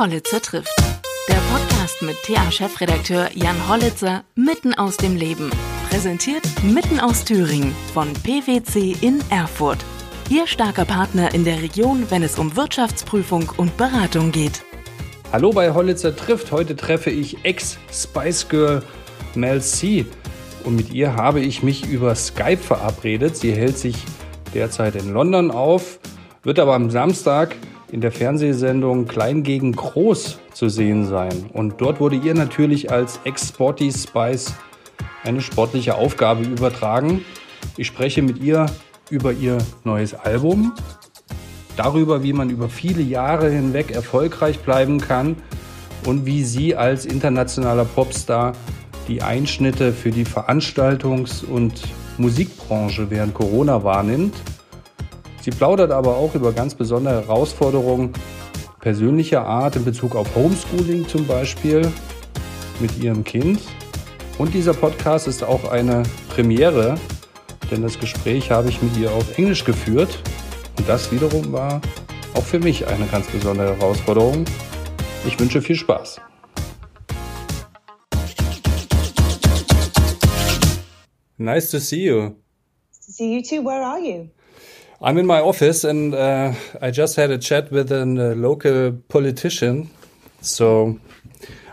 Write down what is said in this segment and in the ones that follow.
Hollitzer trifft. Der Podcast mit TA-Chefredakteur Jan Hollitzer mitten aus dem Leben. Präsentiert mitten aus Thüringen von PwC in Erfurt. Ihr starker Partner in der Region, wenn es um Wirtschaftsprüfung und Beratung geht. Hallo bei Hollitzer trifft. Heute treffe ich Ex-Spice Girl Mel C. Und mit ihr habe ich mich über Skype verabredet. Sie hält sich derzeit in London auf, wird aber am Samstag in der Fernsehsendung Klein gegen Groß zu sehen sein. Und dort wurde ihr natürlich als Ex-Sporty Spice eine sportliche Aufgabe übertragen. Ich spreche mit ihr über ihr neues Album, darüber, wie man über viele Jahre hinweg erfolgreich bleiben kann und wie sie als internationaler Popstar die Einschnitte für die Veranstaltungs- und Musikbranche während Corona wahrnimmt. Sie plaudert aber auch über ganz besondere Herausforderungen persönlicher Art in Bezug auf Homeschooling zum Beispiel mit ihrem Kind. Und dieser Podcast ist auch eine Premiere, denn das Gespräch habe ich mit ihr auf Englisch geführt. Und das wiederum war auch für mich eine ganz besondere Herausforderung. Ich wünsche viel Spaß. Nice to see you. see you too. Where are you? I'm in my office and uh, I just had a chat with a uh, local politician. So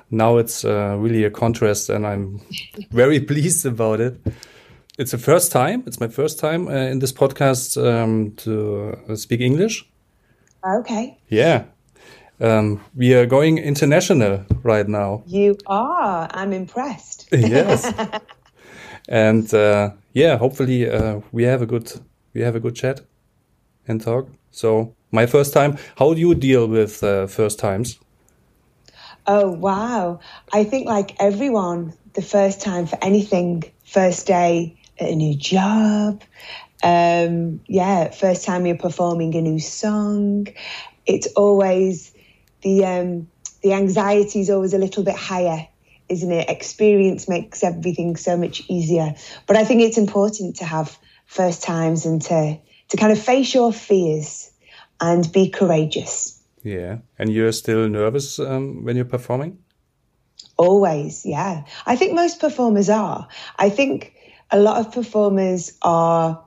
now it's uh, really a contrast and I'm very pleased about it. It's the first time, it's my first time uh, in this podcast um, to speak English. Okay. Yeah. Um, we are going international right now. You are. I'm impressed. yes. and uh, yeah, hopefully uh, we have a good we have a good chat and talk. So my first time. How do you deal with uh, first times? Oh wow! I think like everyone, the first time for anything, first day at a new job, um, yeah, first time you're performing a new song, it's always the um, the anxiety is always a little bit higher isn't it? Experience makes everything so much easier. But I think it's important to have first times and to to kind of face your fears and be courageous. Yeah, and you're still nervous um, when you're performing. Always, yeah. I think most performers are. I think a lot of performers are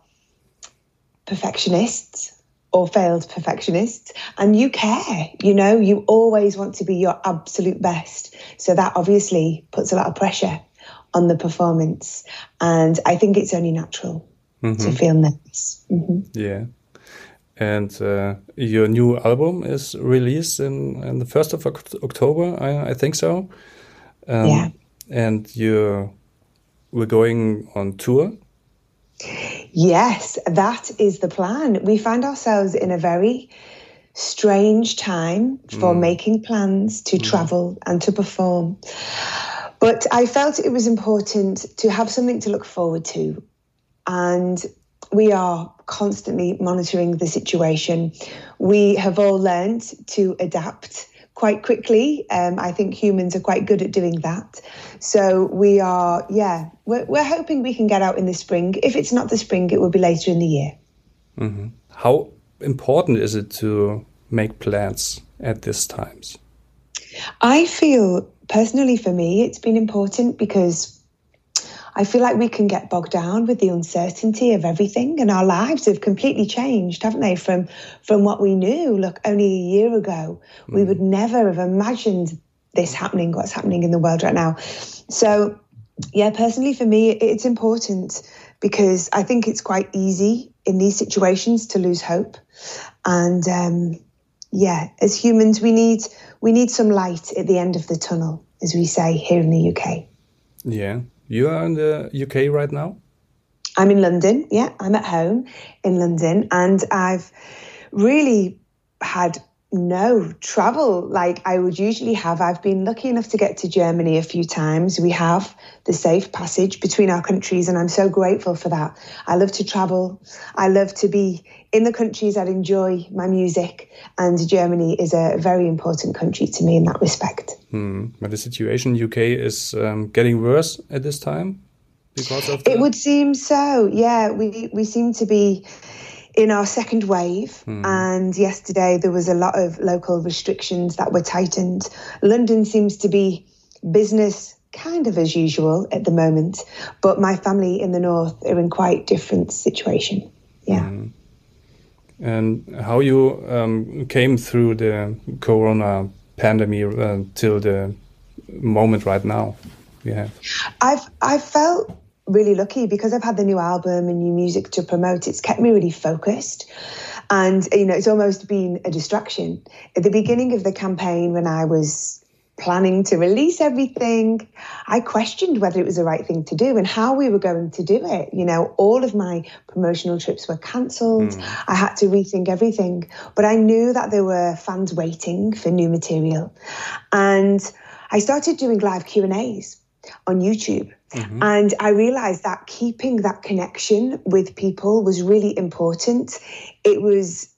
perfectionists or failed perfectionists and you care you know you always want to be your absolute best so that obviously puts a lot of pressure on the performance and i think it's only natural mm-hmm. to feel nervous mm-hmm. yeah and uh, your new album is released in, in the 1st of october i, I think so um, yeah and you we're going on tour Yes, that is the plan. We find ourselves in a very strange time for mm. making plans to mm. travel and to perform. But I felt it was important to have something to look forward to. And we are constantly monitoring the situation. We have all learned to adapt quite quickly. Um, I think humans are quite good at doing that. So we are, yeah, we're, we're hoping we can get out in the spring. If it's not the spring, it will be later in the year. Mm -hmm. How important is it to make plans at this times? I feel personally for me, it's been important because I feel like we can get bogged down with the uncertainty of everything, and our lives have completely changed, haven't they? From from what we knew. Look, only a year ago, mm. we would never have imagined this happening. What's happening in the world right now? So, yeah, personally for me, it's important because I think it's quite easy in these situations to lose hope, and um, yeah, as humans, we need we need some light at the end of the tunnel, as we say here in the UK. Yeah. You are in the UK right now? I'm in London. Yeah, I'm at home in London. And I've really had no travel like I would usually have. I've been lucky enough to get to Germany a few times. We have the safe passage between our countries, and I'm so grateful for that. I love to travel. I love to be in the countries that enjoy my music, and Germany is a very important country to me in that respect. Hmm. But the situation in UK is um, getting worse at this time because of the... it would seem so. Yeah, we we seem to be in our second wave. Mm. And yesterday there was a lot of local restrictions that were tightened. London seems to be business kind of as usual at the moment, but my family in the north are in quite different situation. Yeah. Mm. And how you um, came through the corona pandemic uh, till the moment right now? Yeah, I've I've felt really lucky because I've had the new album and new music to promote. It's kept me really focused. And, you know, it's almost been a distraction. At the beginning of the campaign, when I was planning to release everything, I questioned whether it was the right thing to do and how we were going to do it. You know, all of my promotional trips were cancelled. Mm. I had to rethink everything. But I knew that there were fans waiting for new material. And I started doing live Q&As on YouTube. Mm-hmm. And I realized that keeping that connection with people was really important. It was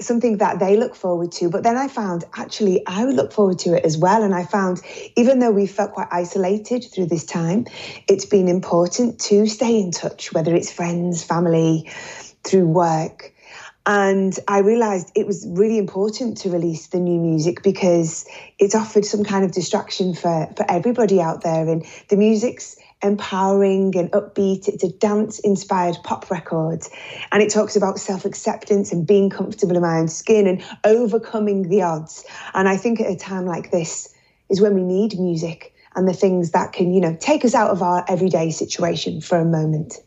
something that they look forward to. But then I found actually I would look forward to it as well. And I found even though we felt quite isolated through this time, it's been important to stay in touch, whether it's friends, family, through work. And I realized it was really important to release the new music because it's offered some kind of distraction for, for everybody out there. And the music's empowering and upbeat. It's a dance inspired pop record. And it talks about self acceptance and being comfortable in my own skin and overcoming the odds. And I think at a time like this is when we need music and the things that can, you know, take us out of our everyday situation for a moment.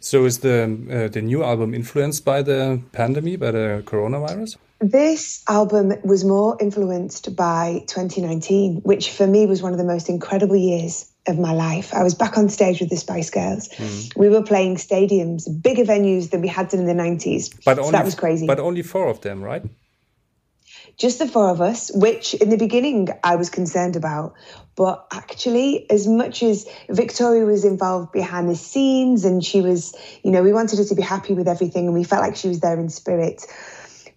So is the uh, the new album influenced by the pandemic, by the coronavirus? This album was more influenced by 2019, which for me was one of the most incredible years of my life. I was back on stage with the Spice Girls. Mm. We were playing stadiums, bigger venues than we had done in the 90s. But so only, that was crazy. But only four of them, right? Just the four of us, which in the beginning I was concerned about. But actually, as much as Victoria was involved behind the scenes and she was, you know, we wanted her to be happy with everything and we felt like she was there in spirit.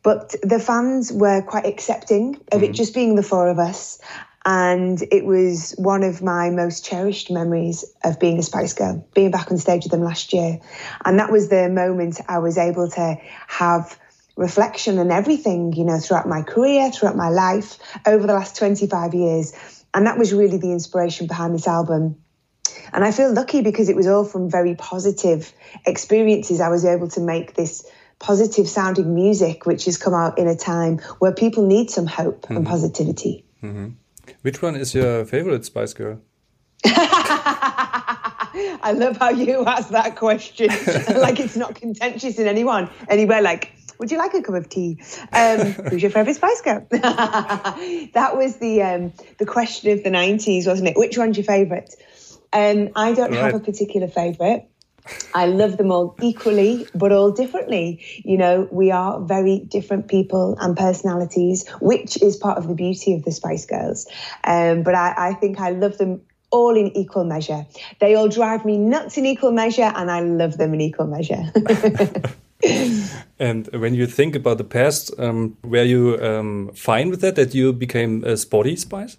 But the fans were quite accepting of mm. it just being the four of us. And it was one of my most cherished memories of being a Spice Girl, being back on stage with them last year. And that was the moment I was able to have reflection and everything, you know, throughout my career, throughout my life, over the last 25 years. And that was really the inspiration behind this album. And I feel lucky because it was all from very positive experiences. I was able to make this positive sounding music, which has come out in a time where people need some hope mm-hmm. and positivity. Mm-hmm. Which one is your favorite Spice Girl? I love how you ask that question. like it's not contentious in anyone anywhere. Like, would you like a cup of tea? Um, who's your favorite Spice Girl? that was the um, the question of the nineties, wasn't it? Which one's your favorite? Um, I don't right. have a particular favorite. I love them all equally, but all differently. You know, we are very different people and personalities, which is part of the beauty of the Spice Girls. Um, but I, I think I love them all in equal measure. They all drive me nuts in equal measure, and I love them in equal measure. and when you think about the past, um, were you um, fine with that, that you became a sporty spice?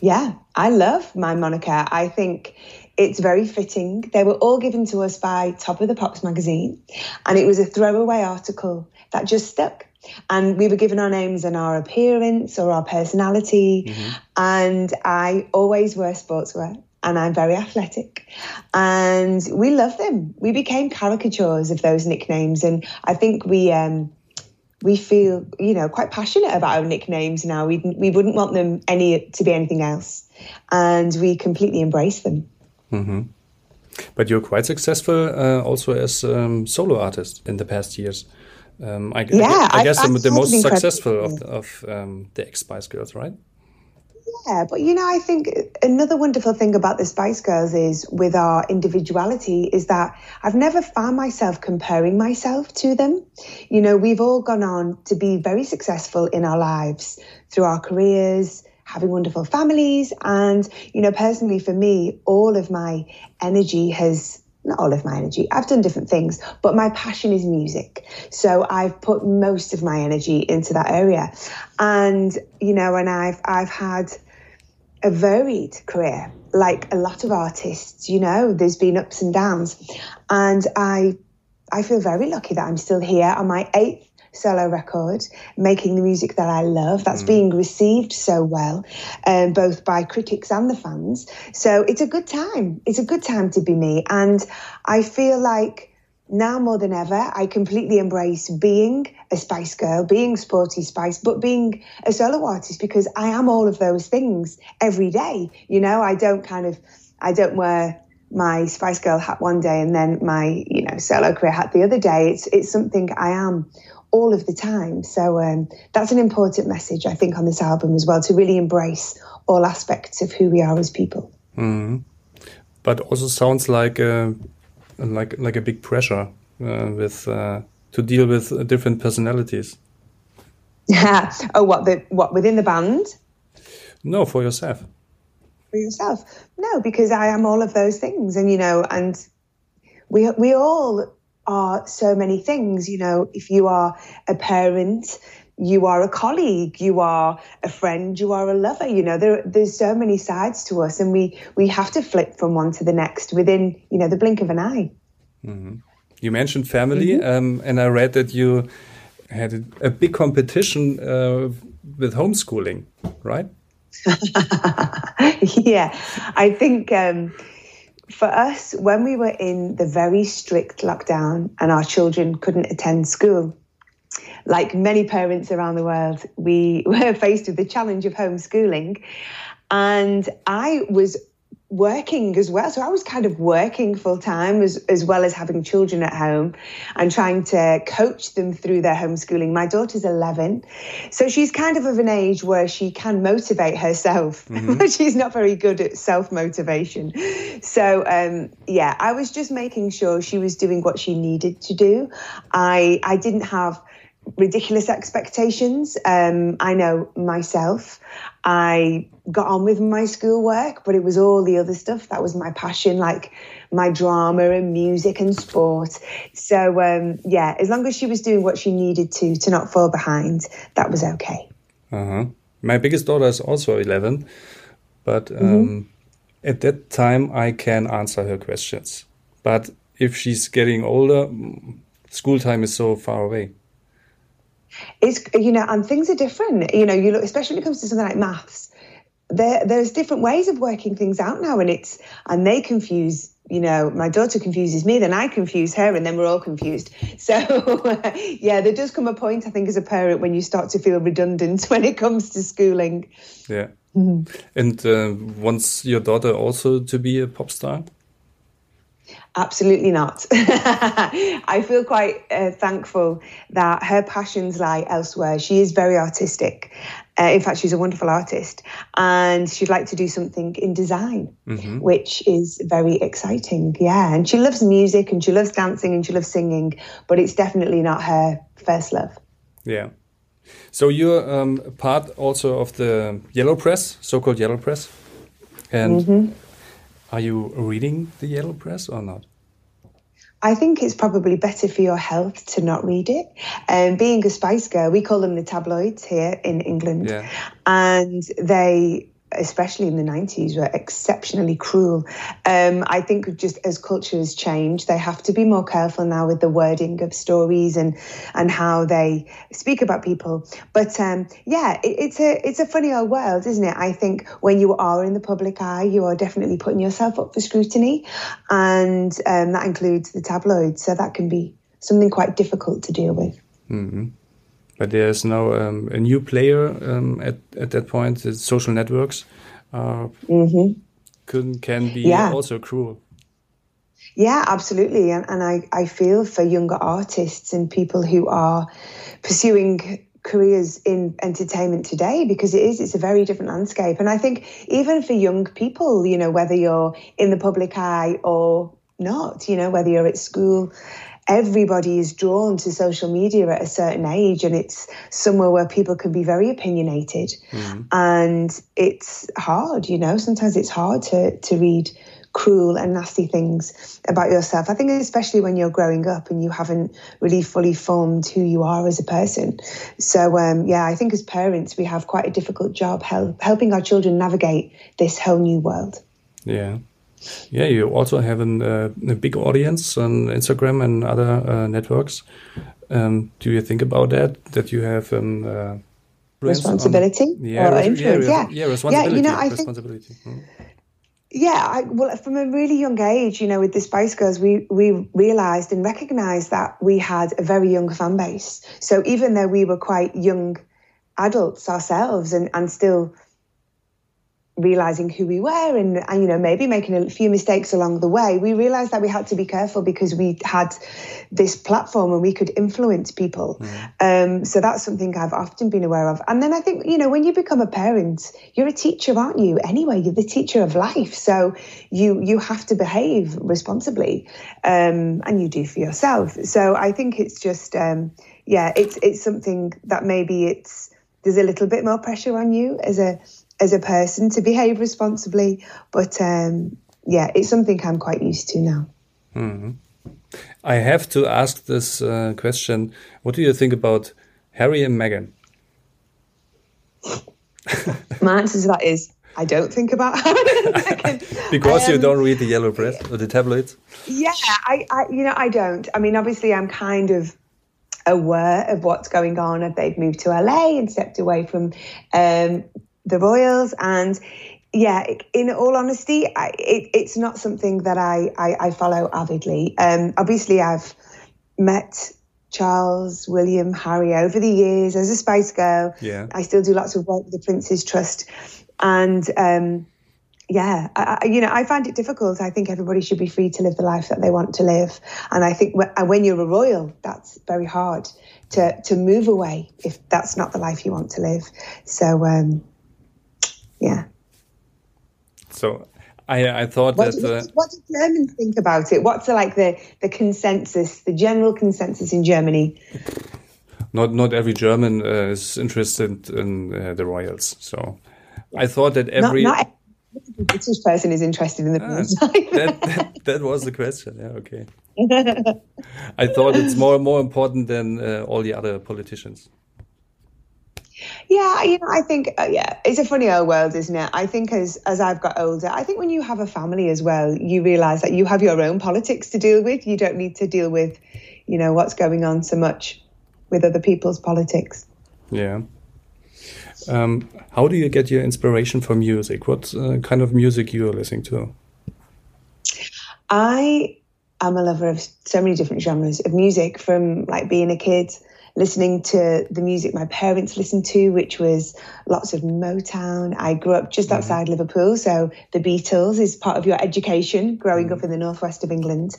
Yeah, I love my moniker. I think it's very fitting. They were all given to us by Top of the Pops magazine, and it was a throwaway article that just stuck. And we were given our names and our appearance or our personality. Mm-hmm. And I always wear sportswear and I'm very athletic. And we love them. We became caricatures of those nicknames. And I think we, um, we feel, you know, quite passionate about our nicknames now. We, we wouldn't want them any to be anything else. And we completely embrace them. Mm-hmm. But you're quite successful uh, also as um, solo artist in the past years. Um, I, yeah, I, I guess the, the most successful of, the, of um, the ex Spice Girls, right? Yeah, but you know, I think another wonderful thing about the Spice Girls is with our individuality is that I've never found myself comparing myself to them. You know, we've all gone on to be very successful in our lives through our careers, having wonderful families. And, you know, personally for me, all of my energy has not all of my energy. I've done different things, but my passion is music. So I've put most of my energy into that area. And, you know, and I've I've had a varied career, like a lot of artists, you know, there's been ups and downs. And I I feel very lucky that I'm still here on my eighth solo record, making the music that I love. That's mm. being received so well, um, both by critics and the fans. So it's a good time. It's a good time to be me. And I feel like now more than ever, I completely embrace being a Spice Girl, being Sporty Spice, but being a solo artist because I am all of those things every day. You know, I don't kind of, I don't wear my Spice Girl hat one day and then my, you know, solo career hat the other day. It's it's something I am all of the time. So um, that's an important message, I think, on this album as well, to really embrace all aspects of who we are as people. Mm. But also sounds like a, like like a big pressure uh, with uh, to deal with uh, different personalities. Yeah. oh, what the what within the band? No, for yourself. For yourself? No, because I am all of those things, and you know, and we we all are so many things. You know, if you are a parent, you are a colleague, you are a friend, you are a lover. You know, there, there's so many sides to us, and we we have to flip from one to the next within you know the blink of an eye. Mm -hmm. You mentioned family, mm -hmm. um, and I read that you had a, a big competition uh, with homeschooling, right? yeah, I think. Um, for us, when we were in the very strict lockdown and our children couldn't attend school, like many parents around the world, we were faced with the challenge of homeschooling. And I was working as well. So I was kind of working full time as, as well as having children at home and trying to coach them through their homeschooling. My daughter's 11. So she's kind of of an age where she can motivate herself, mm-hmm. but she's not very good at self motivation. So, um, yeah, I was just making sure she was doing what she needed to do. I, I didn't have ridiculous expectations. Um, I know myself. I got on with my schoolwork, but it was all the other stuff that was my passion, like my drama and music and sport. So um, yeah, as long as she was doing what she needed to to not fall behind, that was okay. Uh-huh. My biggest daughter is also eleven, but um, mm-hmm. at that time I can answer her questions. But if she's getting older, school time is so far away it's you know and things are different you know you look especially when it comes to something like maths there there's different ways of working things out now and it's and they confuse you know my daughter confuses me then i confuse her and then we're all confused so yeah there does come a point i think as a parent when you start to feel redundant when it comes to schooling yeah mm-hmm. and uh, wants your daughter also to be a pop star Absolutely not. I feel quite uh, thankful that her passions lie elsewhere. She is very artistic. Uh, in fact, she's a wonderful artist, and she'd like to do something in design, mm-hmm. which is very exciting. Yeah, and she loves music and she loves dancing and she loves singing, but it's definitely not her first love. Yeah. So you're um, part also of the Yellow Press, so-called Yellow Press, and. Mm-hmm are you reading the Yellow Press or not? I think it's probably better for your health to not read it. Um, being a Spice Girl, we call them the tabloids here in England, yeah. and they especially in the 90s, were exceptionally cruel. Um, I think just as cultures change, they have to be more careful now with the wording of stories and and how they speak about people. But um, yeah, it, it's a it's a funny old world, isn't it? I think when you are in the public eye, you are definitely putting yourself up for scrutiny, and um, that includes the tabloids. So that can be something quite difficult to deal with. Mm-hmm but there's now um, a new player um, at at that point. Social networks uh, mm -hmm. can can be yeah. also cruel. Yeah, absolutely, and, and I I feel for younger artists and people who are pursuing careers in entertainment today because it is it's a very different landscape and i think even for young people you know whether you're in the public eye or not you know whether you're at school everybody is drawn to social media at a certain age and it's somewhere where people can be very opinionated. Mm-hmm. and it's hard you know sometimes it's hard to to read cruel and nasty things about yourself. I think especially when you're growing up and you haven't really fully formed who you are as a person. So um, yeah i think as parents we have quite a difficult job help, helping our children navigate this whole new world. Yeah Yeah, you also have an, uh, a big audience on Instagram and other uh, networks. Um, do you think about that? That you have an uh, responsibility on, yeah, or influence? Yeah, yeah, responsibility. Yeah, you know, I responsibility. think. Hmm. Yeah, I, well, from a really young age, you know, with the Spice Girls, we we realised and recognised that we had a very young fan base. So even though we were quite young adults ourselves and, and still realizing who we were and, and, you know maybe making a few mistakes along the way we realized that we had to be careful because we had this platform and we could influence people. Mm. um, so that's something i've often been aware of. And then i think you know when you become a parent you're a teacher aren't you? Anyway you're the teacher of life. So you you have to behave responsibly um, and you do for yourself. So i think it's just um, yeah it's it's something that maybe it's there's a little bit more pressure on you as a as a person to behave responsibly. But um, yeah, it's something I'm quite used to now. Mm-hmm. I have to ask this uh, question. What do you think about Harry and Meghan? My answer to that is I don't think about because um, you don't read the yellow press or the tabloids. Yeah, I, I, you know, I don't. I mean, obviously, I'm kind of aware of what's going on. If they've moved to LA and stepped away from um, the Royals. And yeah, in all honesty, I, it, it's not something that I, I, I follow avidly. Um, obviously, I've met Charles, William, Harry over the years as a Spice Girl. Yeah. I still do lots of work with the Prince's Trust. And um, yeah, I, you know, I find it difficult. I think everybody should be free to live the life that they want to live. And I think when you're a royal, that's very hard to, to move away if that's not the life you want to live. So, um, yeah. So I, I thought what that. Do, uh, what do Germans think about it? What's the, like the, the consensus, the general consensus in Germany? Not not every German uh, is interested in uh, the royals. So I thought that every. Not, not every British person is interested in the ah, that, that, that, was the question. Yeah, okay. I thought it's more more important than uh, all the other politicians. Yeah, you know, I think uh, yeah, it's a funny old world, isn't it? I think as as I've got older, I think when you have a family as well, you realise that you have your own politics to deal with. You don't need to deal with, you know, what's going on so much with other people's politics. Yeah. Um, how do you get your inspiration for music? What uh, kind of music you are listening to? I am a lover of so many different genres of music, from like being a kid listening to the music my parents listened to, which was lots of Motown. I grew up just mm-hmm. outside mm-hmm. Liverpool, so the Beatles is part of your education growing mm-hmm. up in the northwest of England.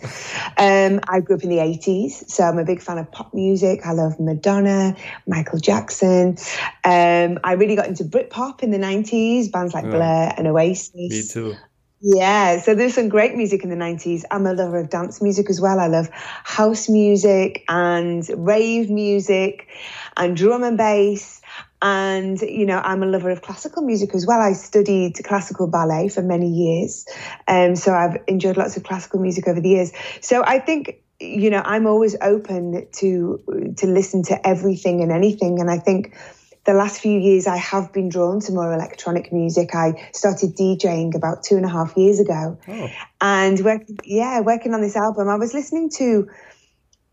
Um, I grew up in the 80s, so I'm a big fan of pop music. I love Madonna, Michael Jackson. Um, I really got into Britpop in the 90s, bands like Blur and Oasis. Me too. Yeah, so there's some great music in the 90s. I'm a lover of dance music as well. I love house music and rave music and drum and bass. And, you know, I'm a lover of classical music as well. I studied classical ballet for many years. Um, so I've enjoyed lots of classical music over the years. So I think, you know, I'm always open to to listen to everything and anything. And I think the last few years, I have been drawn to more electronic music. I started DJing about two and a half years ago, oh. and work, yeah, working on this album, I was listening to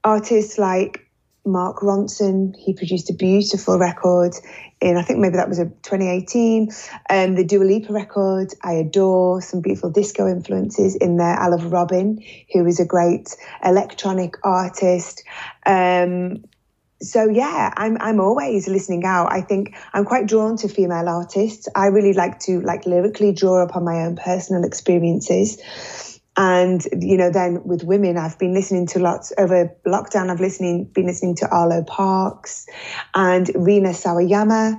artists like Mark Ronson. He produced a beautiful record in, I think maybe that was a 2018. Um, the Dua Lipa record, I adore some beautiful disco influences in there. I love Robyn, who is a great electronic artist. Um, so yeah, I'm I'm always listening out. I think I'm quite drawn to female artists. I really like to like lyrically draw upon my own personal experiences. And you know, then with women, I've been listening to lots over lockdown. I've listening been listening to Arlo Parks and Rina Sawayama.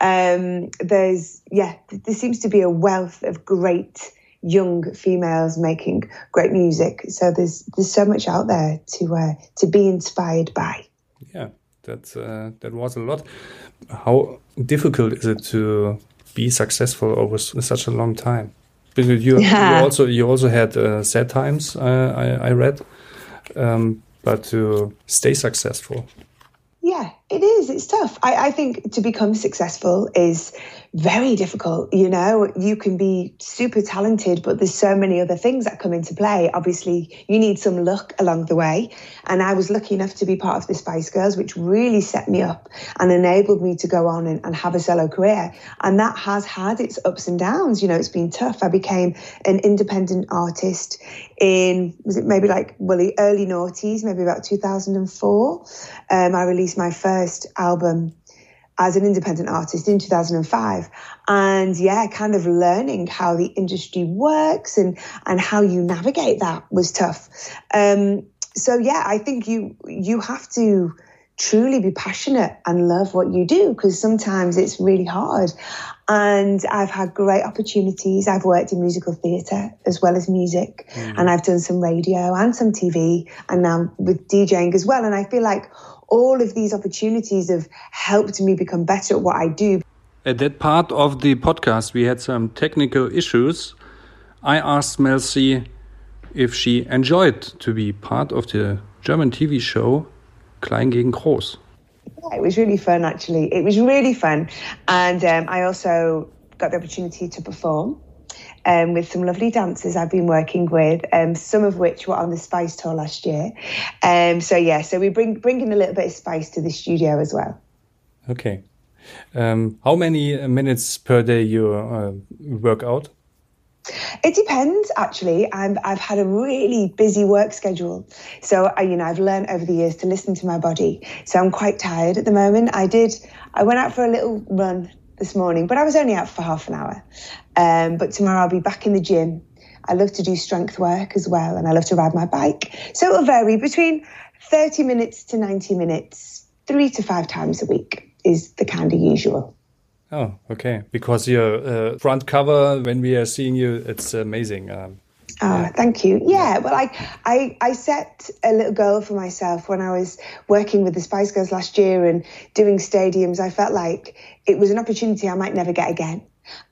Um, there's yeah, there seems to be a wealth of great young females making great music. So there's there's so much out there to uh, to be inspired by. Yeah, that uh, that was a lot. How difficult is it to be successful over such a long time? Because you, yeah. you also you also had uh, sad times. Uh, I, I read, um, but to stay successful. Yeah, it is. It's tough. I, I think to become successful is very difficult. You know, you can be super talented, but there's so many other things that come into play. Obviously, you need some luck along the way. And I was lucky enough to be part of the Spice Girls, which really set me up and enabled me to go on and, and have a solo career. And that has had its ups and downs. You know, it's been tough. I became an independent artist in, was it maybe like, well, the early noughties, maybe about 2004. Um, I released my first album as an independent artist in 2005 and yeah kind of learning how the industry works and and how you navigate that was tough. Um, so yeah i think you you have to truly be passionate and love what you do because sometimes it's really hard. And i've had great opportunities. I've worked in musical theatre as well as music mm. and i've done some radio and some tv and now with djing as well. And i feel like all of these opportunities have helped me become better at what I do. At that part of the podcast, we had some technical issues. I asked Mel C if she enjoyed to be part of the German TV show Klein gegen Groß. Yeah, it was really fun, actually. It was really fun. And um, I also got the opportunity to perform um, with some lovely dancers I've been working with, um, some of which were on the Spice Tour last year. Um, so yeah, so we bring bringing a little bit of spice to the studio as well. Okay. Um, how many minutes per day you uh, work out? It depends, actually. i have had a really busy work schedule, so I, you know I've learned over the years to listen to my body. So I'm quite tired at the moment. I did. I went out for a little run this morning, but I was only out for half an hour. Um, but tomorrow I'll be back in the gym. I love to do strength work as well, and I love to ride my bike. So it'll vary between 30 minutes to 90 minutes, three to five times a week is the kind of usual. Oh, okay. Because your uh, front cover, when we are seeing you, it's amazing. Um, Oh, thank you. Yeah, well, I, I, I set a little goal for myself when I was working with the Spice Girls last year and doing stadiums. I felt like it was an opportunity I might never get again,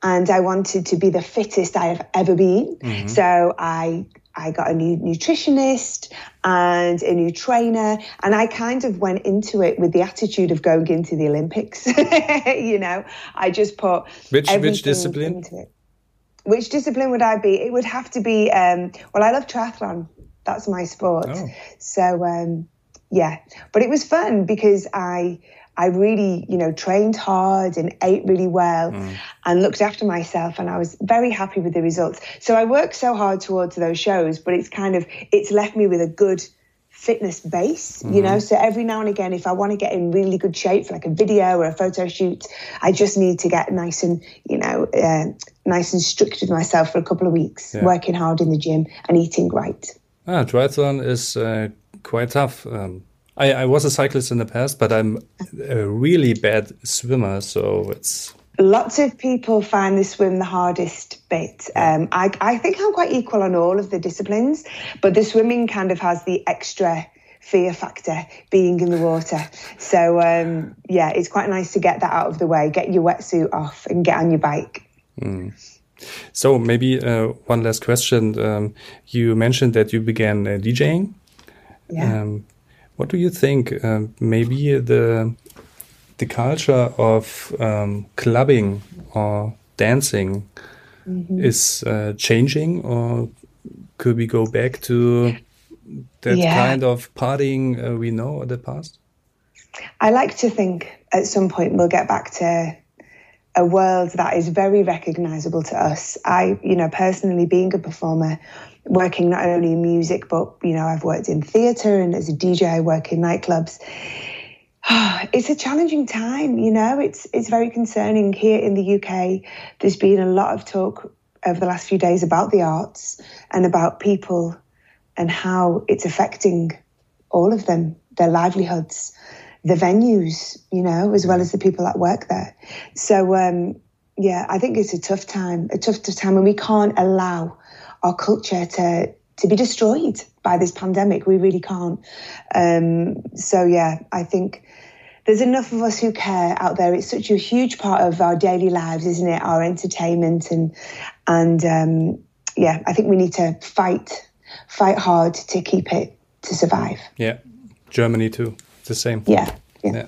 and I wanted to be the fittest I have ever been. Mm-hmm. So I I got a new nutritionist and a new trainer, and I kind of went into it with the attitude of going into the Olympics. you know, I just put which which discipline into it. Which discipline would I be? It would have to be. Um, well, I love triathlon. That's my sport. Oh. So um, yeah, but it was fun because I I really, you know, trained hard and ate really well mm. and looked after myself and I was very happy with the results. So I worked so hard towards those shows, but it's kind of it's left me with a good fitness base, mm-hmm. you know. So every now and again, if I want to get in really good shape for like a video or a photo shoot, I just need to get nice and, you know, uh, nice and strict with myself for a couple of weeks, yeah. working hard in the gym and eating right. Ah, triathlon is uh, quite tough. Um, I, I was a cyclist in the past, but I'm a really bad swimmer, so it's Lots of people find the swim the hardest bit. Um, I, I think I'm quite equal on all of the disciplines, but the swimming kind of has the extra fear factor being in the water. So, um, yeah, it's quite nice to get that out of the way, get your wetsuit off, and get on your bike. Mm. So, maybe uh, one last question. Um, you mentioned that you began uh, DJing. Yeah. Um, what do you think? Uh, maybe the the culture of um, clubbing or dancing mm -hmm. is uh, changing, or could we go back to that yeah. kind of partying uh, we know in the past? I like to think at some point we'll get back to a world that is very recognizable to us. I, you know, personally being a performer, working not only in music, but, you know, I've worked in theatre and as a DJ, I work in nightclubs. It's a challenging time, you know. It's it's very concerning here in the UK. There's been a lot of talk over the last few days about the arts and about people and how it's affecting all of them, their livelihoods, the venues, you know, as well as the people that work there. So um, yeah, I think it's a tough time, a tough, tough time, and we can't allow our culture to to be destroyed by this pandemic. We really can't. Um, so yeah, I think there's enough of us who care out there. It's such a huge part of our daily lives, isn't it? Our entertainment and and um, yeah, I think we need to fight fight hard to keep it to survive. Yeah, Germany too. the same. Yeah. yeah. yeah.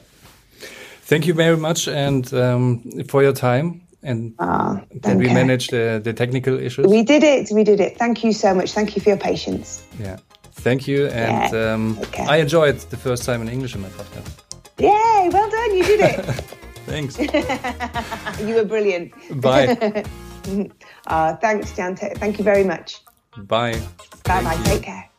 Thank you very much and um, for your time. And uh, that we managed the, the technical issues. We did it. We did it. Thank you so much. Thank you for your patience. Yeah. Thank you. And yeah, um, okay. I enjoyed the first time in English in my podcast. Yay! Well done. You did it. thanks. you were brilliant. Bye. uh, thanks, Jan. Thank you very much. Bye. Bye bye. Take care.